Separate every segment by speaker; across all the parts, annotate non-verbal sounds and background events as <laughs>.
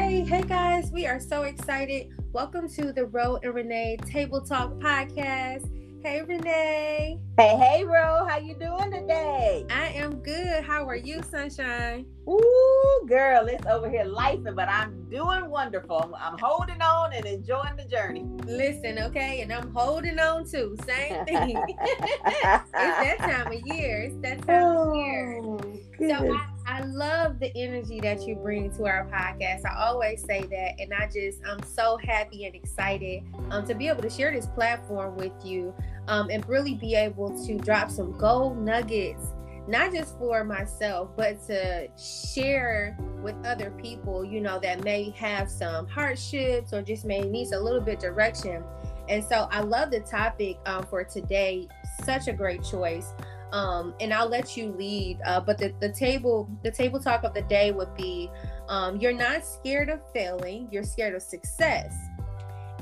Speaker 1: Hey, hey guys, we are so excited. Welcome to the Ro and Renee Table Talk podcast. Hey Renee.
Speaker 2: Hey, hey Ro, how you doing today?
Speaker 1: I am good. How are you, Sunshine?
Speaker 2: Ooh, girl, it's over here lifing, but I'm doing wonderful. I'm holding on and enjoying the journey.
Speaker 1: Listen, okay, and I'm holding on too. Same <laughs> thing. <laughs> it's that time of year. It's that time of year.
Speaker 2: Oh,
Speaker 1: So I, I love the energy that you bring to our podcast. I always say that, and I just I'm so happy and excited um, to be able to share this platform with you um, and really be able to drop some gold nuggets, not just for myself, but to share with other people, you know, that may have some hardships or just may need a little bit direction. And so I love the topic um, for today. Such a great choice um, and I'll let you lead. Uh, but the, the table the table talk of the day would be um, you're not scared of failing, you're scared of success,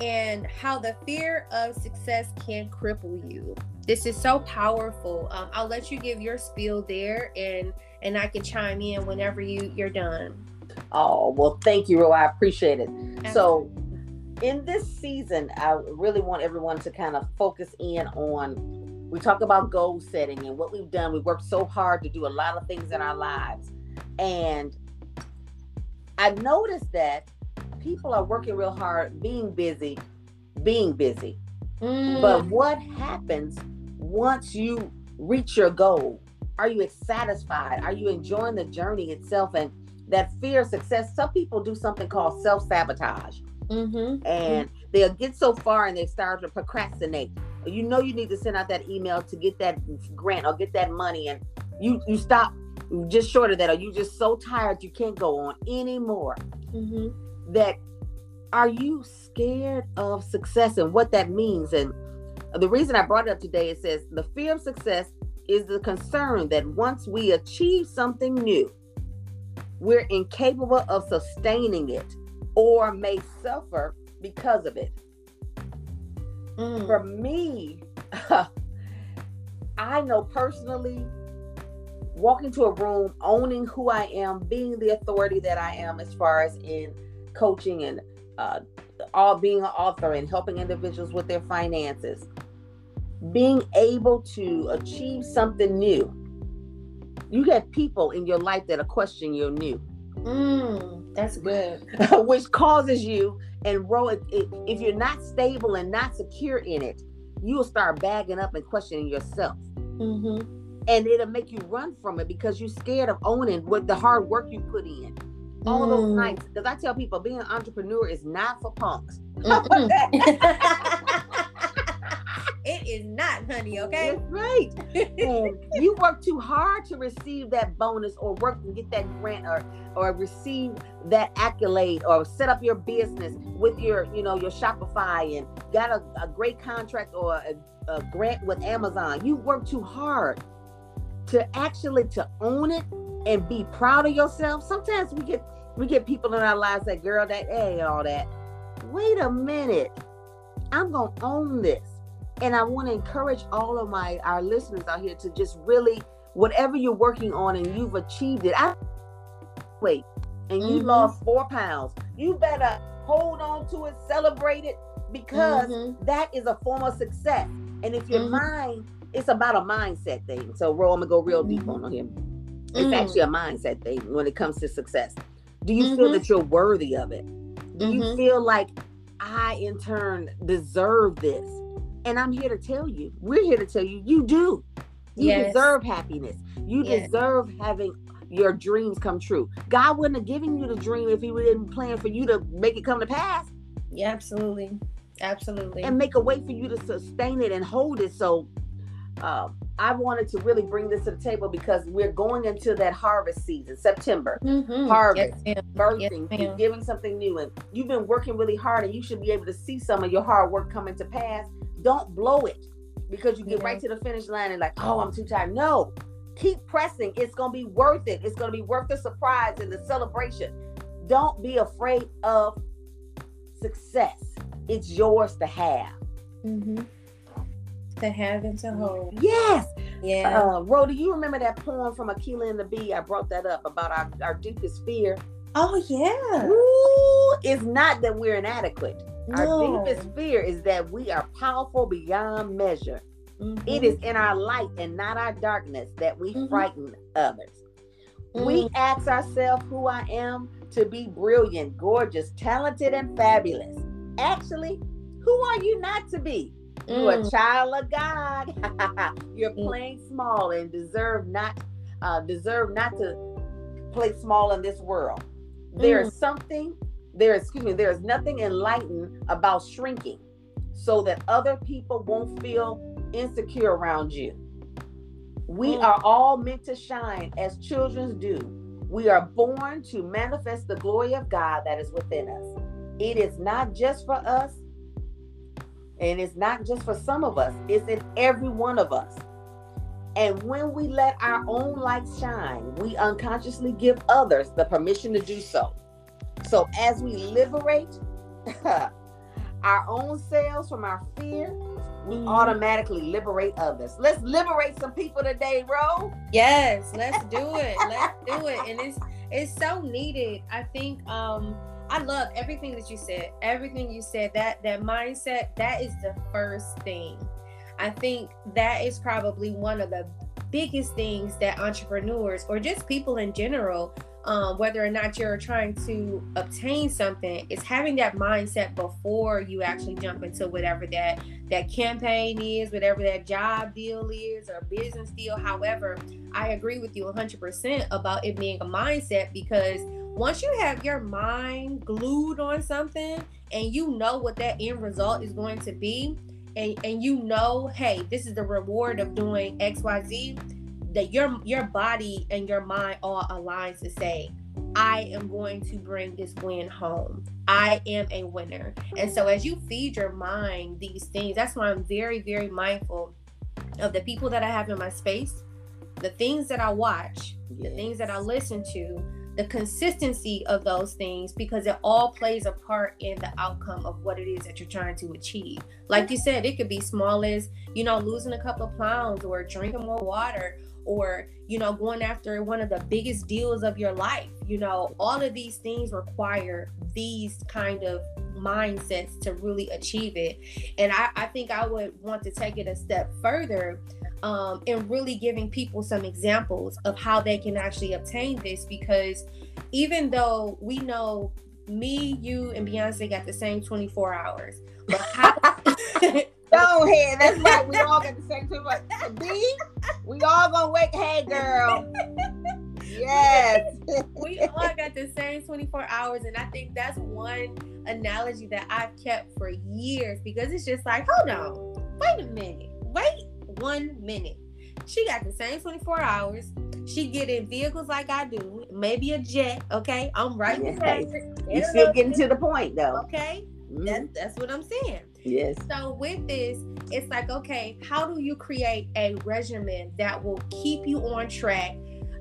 Speaker 1: and how the fear of success can cripple you. This is so powerful. Um, I'll let you give your spiel there, and and I can chime in whenever you you're done.
Speaker 2: Oh, well, thank you, Ro. I appreciate it. So, in this season, I really want everyone to kind of focus in on. We talk about goal setting and what we've done. We worked so hard to do a lot of things in our lives. And I noticed that people are working real hard, being busy, being busy.
Speaker 1: Mm,
Speaker 2: But what happens once you reach your goal? Are you satisfied? Are you enjoying the journey itself? And that fear of success, some people do something called self sabotage
Speaker 1: mhm.
Speaker 2: and they'll get so far and they start to procrastinate. You know, you need to send out that email to get that grant or get that money, and you you stop just short of that, or you just so tired you can't go on anymore.
Speaker 1: Mhm.
Speaker 2: That are you scared of success and what that means? And the reason I brought it up today, it says the fear of success is the concern that once we achieve something new, we're incapable of sustaining it or may suffer because of it.
Speaker 1: Mm.
Speaker 2: For me, <laughs> I know personally, walking to a room, owning who I am, being the authority that I am as far as in coaching and uh, all being an author and helping individuals with their finances, being able to achieve something new. You have people in your life that are questioning your new.
Speaker 1: Mm. That's good. <laughs>
Speaker 2: which causes you and roll it, it- if you're not stable and not secure in it you will start bagging up and questioning yourself
Speaker 1: Mhm.
Speaker 2: and it'll make you run from it because you're scared of owning what the hard work you put in all those
Speaker 1: Mm.
Speaker 2: nights because i tell people being an entrepreneur is not for punks. <laughs> <laughs>
Speaker 1: it is not, honey. Okay.
Speaker 2: That's right. <laughs> and you work too hard to receive that bonus or work and get that grant or or receive that accolade or set up your business with your you know your shopify and got a, a great contract or a, a grant with amazon you work too hard to actually to own it and be proud of yourself sometimes we get we get people in our lives that girl that a all that wait a minute i'm gonna own this and I want to encourage all of my our listeners out here to just really whatever you're working on and you've achieved it. I wait, and you
Speaker 1: Mhm.
Speaker 2: lost four pounds. You better hold on to it, celebrate it, because
Speaker 1: Mhm.
Speaker 2: that is a form of success. And if your
Speaker 1: Mhm.
Speaker 2: mind, it's about a mindset thing. So, Ro, I'm gonna go real deep on him. It's
Speaker 1: Mm.
Speaker 2: actually a mindset thing when it comes to success. Do you feel
Speaker 1: Mhm.
Speaker 2: that you're worthy of it? Do you
Speaker 1: Mhm.
Speaker 2: feel like I, in turn, deserve this? And I'm here to tell you, we're here to tell you, you do. You
Speaker 1: Yes.
Speaker 2: deserve happiness. You
Speaker 1: Yes.
Speaker 2: deserve having your dreams come true. God wouldn't have given you the dream if He didn't plan for you to make it come to pass
Speaker 1: Yeah, absolutely. Absolutely.
Speaker 2: and make a way for you to sustain it and hold it. So, uh, I wanted to really bring this to the table because we're going into that harvest season, September.
Speaker 1: Mhm.
Speaker 2: harvest,
Speaker 1: Yes,
Speaker 2: birthing,
Speaker 1: Yes,
Speaker 2: giving something new, and you've been working really hard, and you should be able to see some of your hard work coming to pass. Don't blow it because you get
Speaker 1: Yeah.
Speaker 2: right to the finish line and like, oh, I'm too tired. No, keep pressing. It's gonna be worth it. It's gonna be worth the surprise and the celebration. Don't be afraid of success. It's yours to have.
Speaker 1: Mm-hmm. To have and to hold.
Speaker 2: Yes.
Speaker 1: Yeah.
Speaker 2: Uh, Ro, do you remember that poem from Akeelah and the Bee? I brought that up about our, our deepest fear
Speaker 1: Oh yeah.
Speaker 2: Ooh, it's not that we're inadequate.
Speaker 1: No.
Speaker 2: Our deepest fear is that we are powerful beyond measure.
Speaker 1: Mhm.
Speaker 2: It is in our light and not our darkness that we
Speaker 1: Mhm.
Speaker 2: frighten others.
Speaker 1: Mm.
Speaker 2: We ask ourselves who I am to be brilliant, gorgeous, talented, and fabulous. Actually, who are you not to be? You're a
Speaker 1: Mm.
Speaker 2: child of God. <laughs> You're
Speaker 1: Mm.
Speaker 2: playing small and deserve not uh, deserve not to play small in this world. There is something there. Excuse me. There is nothing enlightened about shrinking, so that other people won't feel insecure around you. We
Speaker 1: Mm.
Speaker 2: are all meant to shine as children do. We are born to manifest the glory of God that is within us. It is not just for us, and it's not just for some of us, it's in every one of us. And when we let our own light shine, we unconsciously give others the permission to do so. So as we liberate <laughs> our own selves from our fear, we
Speaker 1: Mhm.
Speaker 2: automatically liberate others. Let's liberate some people today, bro.
Speaker 1: Yes, let's do <laughs> it. let's do it. And it's it's so needed. I think um I love everything that you said. Everything you said. That that mindset, that is the first thing. I think that is probably one of the biggest things that entrepreneurs or just people in general um, whether or not you're trying to obtain something is having that mindset before you actually jump into whatever that that campaign is whatever that job deal is or business deal. However i agree with you 100% about it being a mindset because once you have your mind glued on something and you know what that end result is going to be and, and you know hey this is the reward of doing xyz that your your body and your mind all aligns to say i am going to bring this win home. I am a winner. And so as you feed your mind these things that's why i'm very very mindful of the people that i have in my space the things that i watch the things that i listen to the consistency of those things because it all plays a part in the outcome of what it is that you're trying to achieve. Like you said, it could be small as, you know, losing a couple of pounds or drinking more water or, you know, going after one of the biggest deals of your life. You know, all of these things require these kind of mindsets to really achieve it. And I, I think I would want to take it a step further um, and really giving people some examples of how they can actually obtain this because even though we know me, you, and Beyonce got the same 24 hours, but how <laughs> <laughs>
Speaker 2: Go ahead. That's right. We all got the same thing. Like, B, we all gonna wake. Hey, girl. Yes. <laughs>
Speaker 1: we all got the same 24 hours, and I think that's one analogy that I've kept for years because it's just like, hold on, wait a minute, wait one minute. She got the same 24 hours. She get in vehicles like I do, maybe a jet. Okay, I'm right
Speaker 2: Yes. You still getting to the point though.
Speaker 1: Okay,
Speaker 2: Mhm.
Speaker 1: that's that's what I'm saying.
Speaker 2: Yes.
Speaker 1: So with this, it's like, okay, how do you create a regimen that will keep you on track,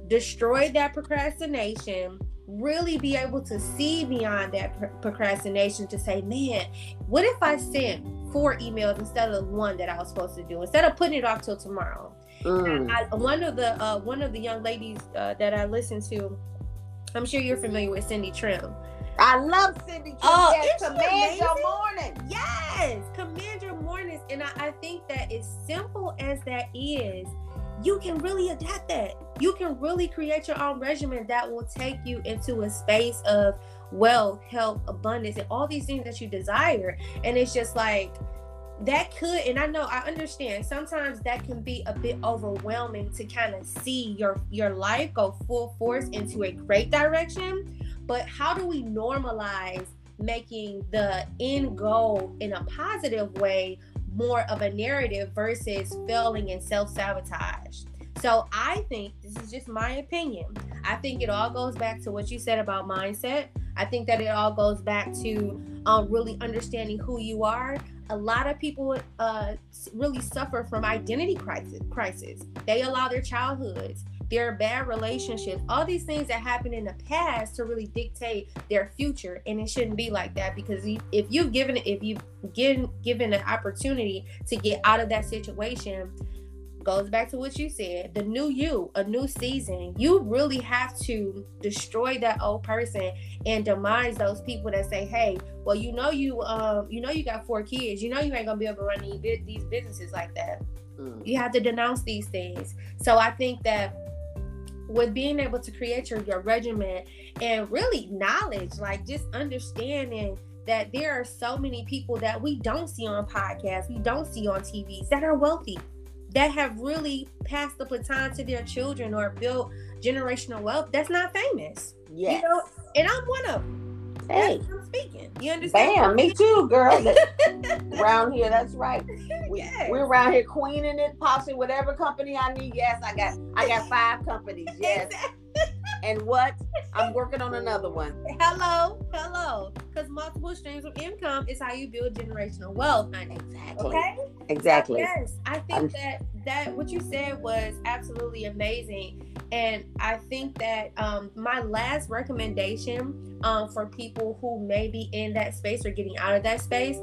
Speaker 1: destroy that procrastination, really be able to see beyond that pr- procrastination to say, man, what if I sent four emails instead of one that I was supposed to do, instead of putting it off till tomorrow?
Speaker 2: Mm.
Speaker 1: I, one of the uh, one of the young ladies uh, that I listen to, I'm sure you're familiar with Cindy Trimm.
Speaker 2: I love Cindy. Trimm.
Speaker 1: Oh, she
Speaker 2: command your morning.
Speaker 1: Yes, command your mornings. And I, I think that as simple as that is, you can really adapt that. You can really create your own regimen that will take you into a space of wealth, health, abundance, and all these things that you desire. And it's just like that could, and I know I understand sometimes that can be a bit overwhelming to kind of see your your life go full force into a great direction. But how do we normalize making the end goal in a positive way more of a narrative versus failing and self-sabotage? So i think this is just my opinion i think it all goes back to what you said about mindset. I think that it all goes back to um, really understanding who you are. A lot of people uh, really suffer from identity crisis crisis. They allow their childhoods their bad relationships, all these things that happened in the past to really dictate their future. And it shouldn't be like that because if you've given if you've given given an opportunity to get out of that situation, goes back to what you said the new you a new season you really have to destroy that old person and demise those people that say hey well you know you um you know you got four kids you know you ain't gonna be able to run these, these businesses like that mm. you have to denounce these things so i think that with being able to create your, your regimen and really knowledge like just understanding that there are so many people that we don't see on podcasts, we don't see on TVs that are wealthy, that have really passed the baton to their children or built generational wealth that's not famous.
Speaker 2: Yes.
Speaker 1: You know, and I'm one of them. Hey, I'm speaking. You understand?
Speaker 2: Bam, me too, girl. <laughs> around here, that's right. We, yes. We're around here queening it, possibly whatever company I need. Yes, I got I got five companies. <laughs> Yes. and what? I'm working on another one.
Speaker 1: Hello, hello. Because multiple streams of income is how you build generational wealth, honey.
Speaker 2: Exactly. Okay. Exactly.
Speaker 1: Yes, I think I'm... that that what you said was absolutely amazing, and I think that um, my last recommendation um, for people who may be in that space or getting out of that space,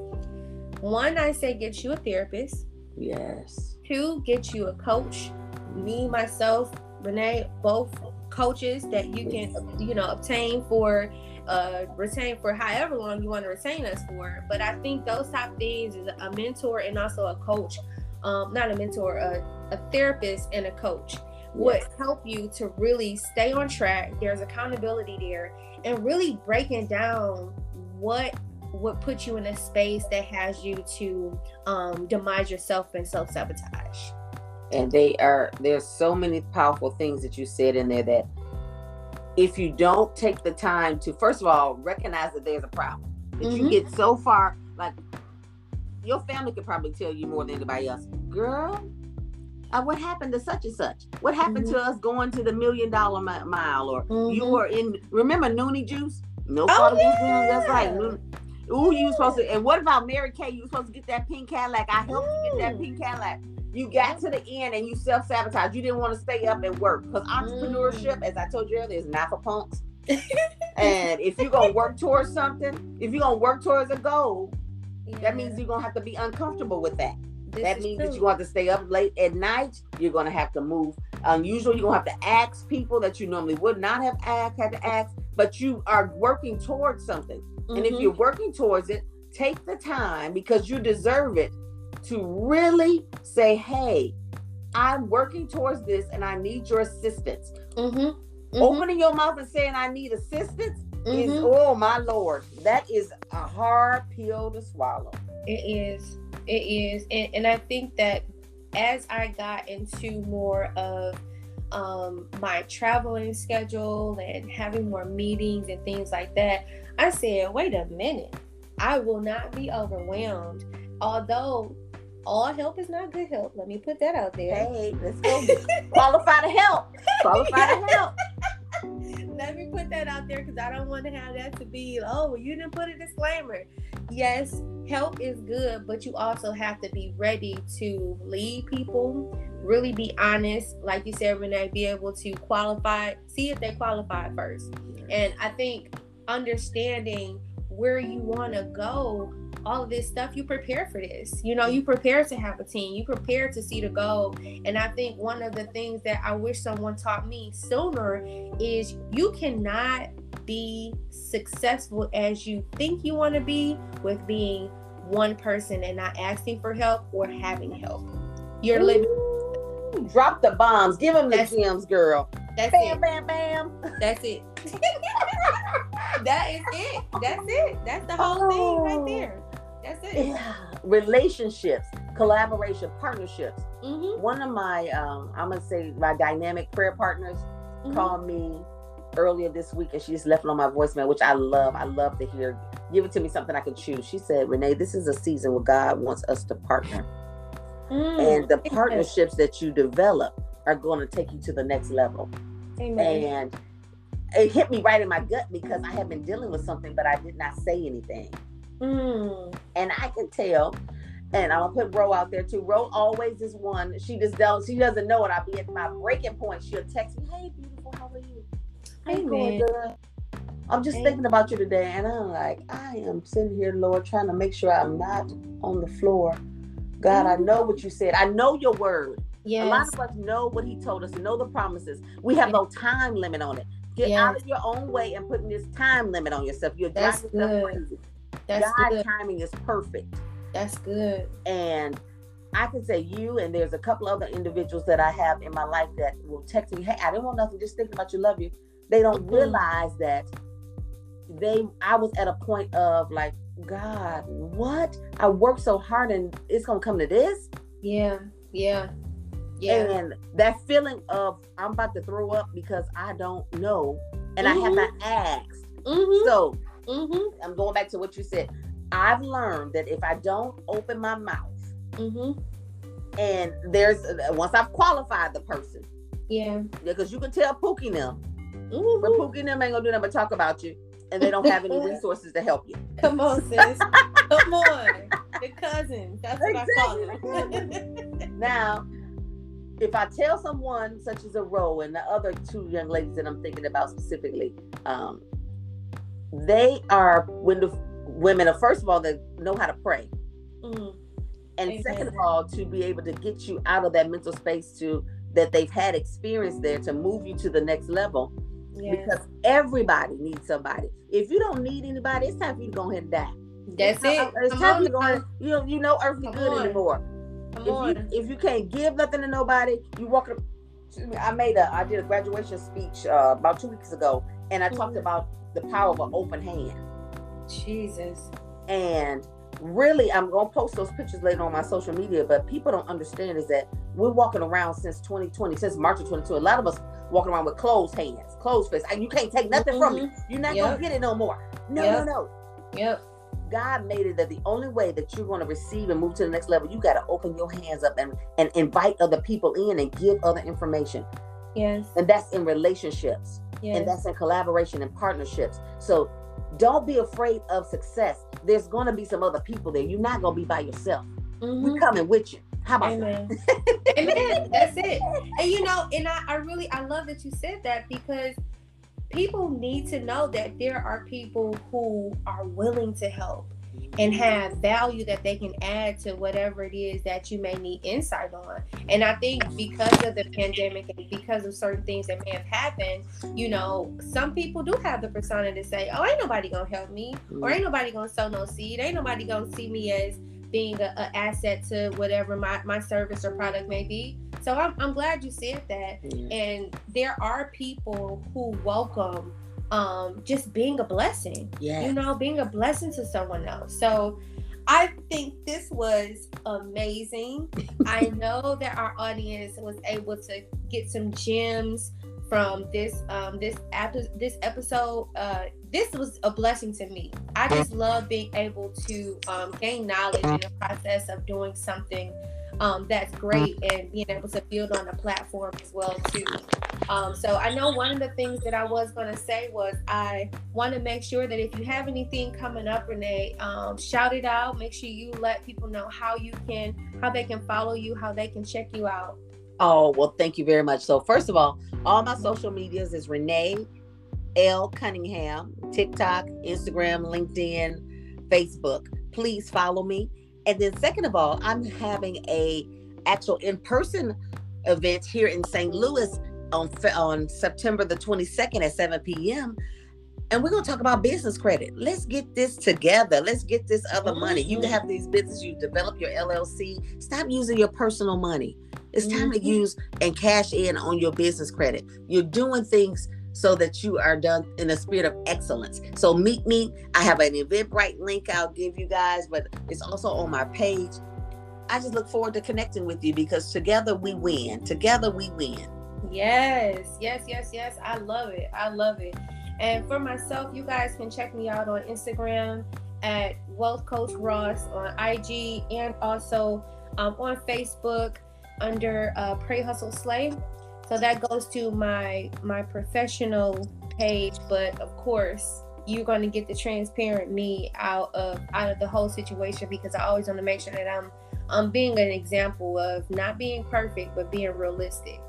Speaker 1: one, I say get you a therapist.
Speaker 2: Yes.
Speaker 1: Two, get you a coach. Me, myself, Renee, both coaches that you can you know obtain for uh retain for however long you want to retain us for but i think those type things is a mentor and also a coach um not a mentor a, a therapist and a coach would help you to really stay on track. There's accountability there. And really breaking down what would put you in a space that has you to um, demise yourself and self-sabotage.
Speaker 2: And they are there's so many powerful things that you said in there that if you don't take the time to first of all recognize that there's a problem that mm-hmm. you get so far like your family could probably tell you more than anybody else. Girl uh, what happened to such and such what happened mm-hmm. to us going to the million dollar mile or mm-hmm. you were in remember noonie juice no oh, yeah. that's right Ooh, you supposed to and what about mary kay you were supposed to get that pink cadillac i helped you get that pink cadillac you got to the end and you self sabotage. You didn't want to stay up and work because entrepreneurship, mm. as I told you earlier, is not for punks. <laughs> and if you're gonna work towards something, if you're gonna work towards a goal, yeah. that means you're gonna have to be uncomfortable with that. This that means true. that you're going to have to stay up late at night. You're going to have to move unusual. You're going to have to ask people that you normally would not have asked, had to ask, but you are working towards something. Mm-hmm. And if mm-hmm. you're working towards it, take the time because you deserve it to really say, hey, I'm working towards this and I need your assistance. Mm-hmm. Mm-hmm. Opening your mouth and saying, I need assistance mm-hmm. is, oh my Lord, that is a hard pill to swallow.
Speaker 1: It is. It is. And, and I think that as I got into more of um, my traveling schedule and having more meetings and things like that, I said, wait a minute. I will not be overwhelmed. Although all help is not good help. Let me put that out there.
Speaker 2: Hey, <laughs> let's go. Qualify to help. Qualify to help.
Speaker 1: Let me put that out there because I don't want to have that to be, oh, you didn't put a disclaimer. Yes, help is good, but you also have to be ready to lead people, really be honest, like you said, Renee, be able to qualify, see if they qualify first. And I think understanding where you want to go all of this stuff, you prepare for this. You know, you prepare to have a team, you prepare to see the goal. And I think one of the things that I wish someone taught me sooner is you cannot be successful as you think you want to be with being one person and not asking for help or having help. You're Ooh, living.
Speaker 2: Drop the bombs. Give them the that's, gems, girl.
Speaker 1: That's
Speaker 2: bam,
Speaker 1: it.
Speaker 2: Bam, bam,
Speaker 1: bam. That's it. <laughs> that is it. That's it. That's the whole oh. thing right oh. there. That's it. Yeah.
Speaker 2: Relationships, collaboration, partnerships. Mm-hmm. One of my, um, I'm gonna say, my dynamic prayer partners mm-hmm. called me earlier this week, and she just left it on my voicemail, which I love. I love to hear. Give it to me something I can choose. She said, "Renee, this is a season where God wants us to partner, mm. and the partnerships that you develop are going to take you to the next level." Amen. And it hit me right in my gut because I have been dealing with something, but I did not say anything. Mm. And I can tell. And I'll put Ro out there too. Ro always is one. She just don't. She doesn't know it. I'll be at my breaking point. She'll text me, "Hey, beautiful, how are you? Hey, going? I'm just thinking about you today." And I'm like, I am sitting here, Lord, trying to make sure I'm not on the floor. God, I know what you said. I know your word. Yes. A lot of us know what he told us, know the promises. We have yes. no time limit on it. Get yes. out of your own way and putting this time limit on yourself. You're That's yourself crazy. That's God good. timing is perfect.
Speaker 1: That's good.
Speaker 2: And I can say you and there's a couple other individuals that I have in my life that will text me, "Hey, I didn't want nothing. Just thinking about you, love you." They don't mm-hmm. realize that they. I was at a point of like, God, what? I worked so hard and it's gonna come to this.
Speaker 1: Yeah, yeah,
Speaker 2: yeah. And that feeling of I'm about to throw up because I don't know and mm-hmm. I have not asked. Mm-hmm. So mm-hmm. I'm going back to what you said. I've learned that if I don't open my mouth, mm-hmm. and there's once I've qualified the person,
Speaker 1: yeah,
Speaker 2: because you can tell Pookie them, mm-hmm. but Pookie them ain't gonna do nothing but talk about you and they don't have any <laughs> resources to help you.
Speaker 1: Come on, sis. Come on. The cousins. That's what exactly. I call
Speaker 2: them. <laughs> now, if I tell someone such as a Ro and the other two young ladies that I'm thinking about specifically, um, they are when the women are first of all they know how to pray. Mm. And Amen. second of all, to be able to get you out of that mental space to that they've had experience there to move you to the next level Yes. Because everybody needs somebody. If you don't need anybody, it's time for you to go ahead and die.
Speaker 1: That's it's it.
Speaker 2: It's time for you to go ahead. You know, you know earthly Come good on. anymore. Come if on. you if you can't give nothing to nobody, you walk up. I made a I did a graduation speech uh, about two weeks ago, and I mm-hmm. talked about the power of an open hand.
Speaker 1: Jesus.
Speaker 2: And really, I'm gonna post those pictures later on my social media. But people don't understand is that we're walking around since 2020, since March of 22. A lot of us walking around with closed hands, closed fists. And you can't take nothing mm-hmm. from me. Mm-hmm. You're not yep. gonna get it no more. No, yep. no, no.
Speaker 1: Yep.
Speaker 2: God made it that the only way that you're going to receive and move to the next level, you got to open your hands up and, and invite other people in and give other information.
Speaker 1: Yes.
Speaker 2: And that's in relationships. Yes. And that's in collaboration and partnerships. So don't be afraid of success. There's going to be some other people there. You're not going to be by yourself. Mm-hmm. We're coming with you. How about Amen.
Speaker 1: that? <laughs> Amen. That's it. And you know, and I, I really I love that you said that because people need to know that there are people who are willing to help and have value that they can add to whatever it is that you may need insight on. And I think because of the pandemic and because of certain things that may have happened, you know, some people do have the persona to say, "Oh, ain't nobody gonna help me," or "Ain't nobody gonna sow no seed," "Ain't nobody gonna see me as." Being an asset to whatever my, my service or product may be. So I'm, I'm glad you said that. Mm-hmm. And there are people who welcome um, just being a blessing. Yeah. You know, being a blessing to someone else. So I think this was amazing. <laughs> I know that our audience was able to get some gems from this um this epi- this episode uh this was a blessing to me. I just love being able to um, gain knowledge in the process of doing something um, that's great and being able to build on a platform as well too. Um, so i know one of the things that i was going to say was i want to make sure that if you have anything coming up renee um, shout it out. Make sure you let people know how you can how they can follow you how they can check you out
Speaker 2: Oh, well, thank you very much. So, first of all, all my social medias is Renee L. Cunningham, TikTok, Instagram, LinkedIn, Facebook. Please follow me. And then, second of all, I'm having a actual in-person event here in St. Louis on on September the 22nd at 7 p.m. And we're gonna talk about business credit. Let's get this together. Let's get this other mm-hmm. money. You have these businesses, you develop your LLC. Stop using your personal money. It's time mm-hmm. to use and cash in on your business credit. You're doing things so that you are done in a spirit of excellence. So meet me. I have an Eventbrite link I'll give you guys, but it's also on my page. I just look forward to connecting with you because together we win. Together we win.
Speaker 1: Yes, yes, yes, yes. I love it. I love it. And for myself, you guys can check me out on Instagram at Wealth Coach Ross on IG and also um, on Facebook under uh, Pray Hustle Slay. So that goes to my my professional page, but of course you're going to get the transparent me out of out of the whole situation because I always want to make sure that I'm I'm being an example of not being perfect but being realistic.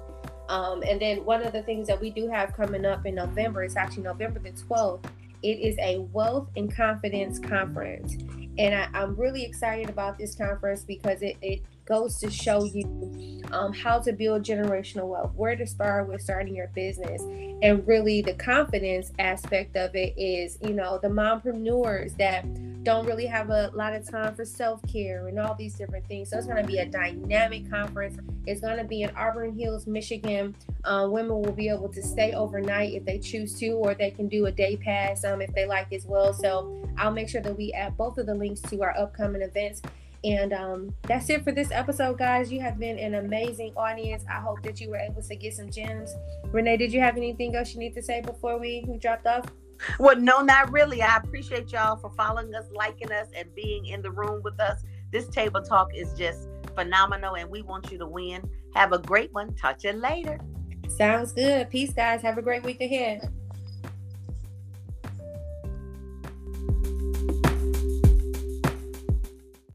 Speaker 1: Um, and then one of the things that we do have coming up in November is actually November the 12th. It is a wealth and confidence conference. And I, am really excited about this conference because it, it goes to show you um, how to build generational wealth, where to start with starting your business. And really, the confidence aspect of it is, you know, the mompreneurs that don't really have a lot of time for self care and all these different things. So it's going to be a dynamic conference. It's going to be in Auburn Hills, Michigan. Uh, women will be able to stay overnight if they choose to, or they can do a day pass um, if they like as well. So I'll make sure that we add both of the links to our upcoming events. And um, that's it for this episode, guys. You have been an amazing audience. I hope that you were able to get some gems. Renee, did you have anything else you need to say before we, dropped off?
Speaker 2: Well, no, not really. I appreciate y'all for following us, liking us, and being in the room with us. This table talk is just phenomenal, and we want you to win. Have a great one. Talk to you later.
Speaker 1: Sounds good. Peace, guys. Have a great week ahead.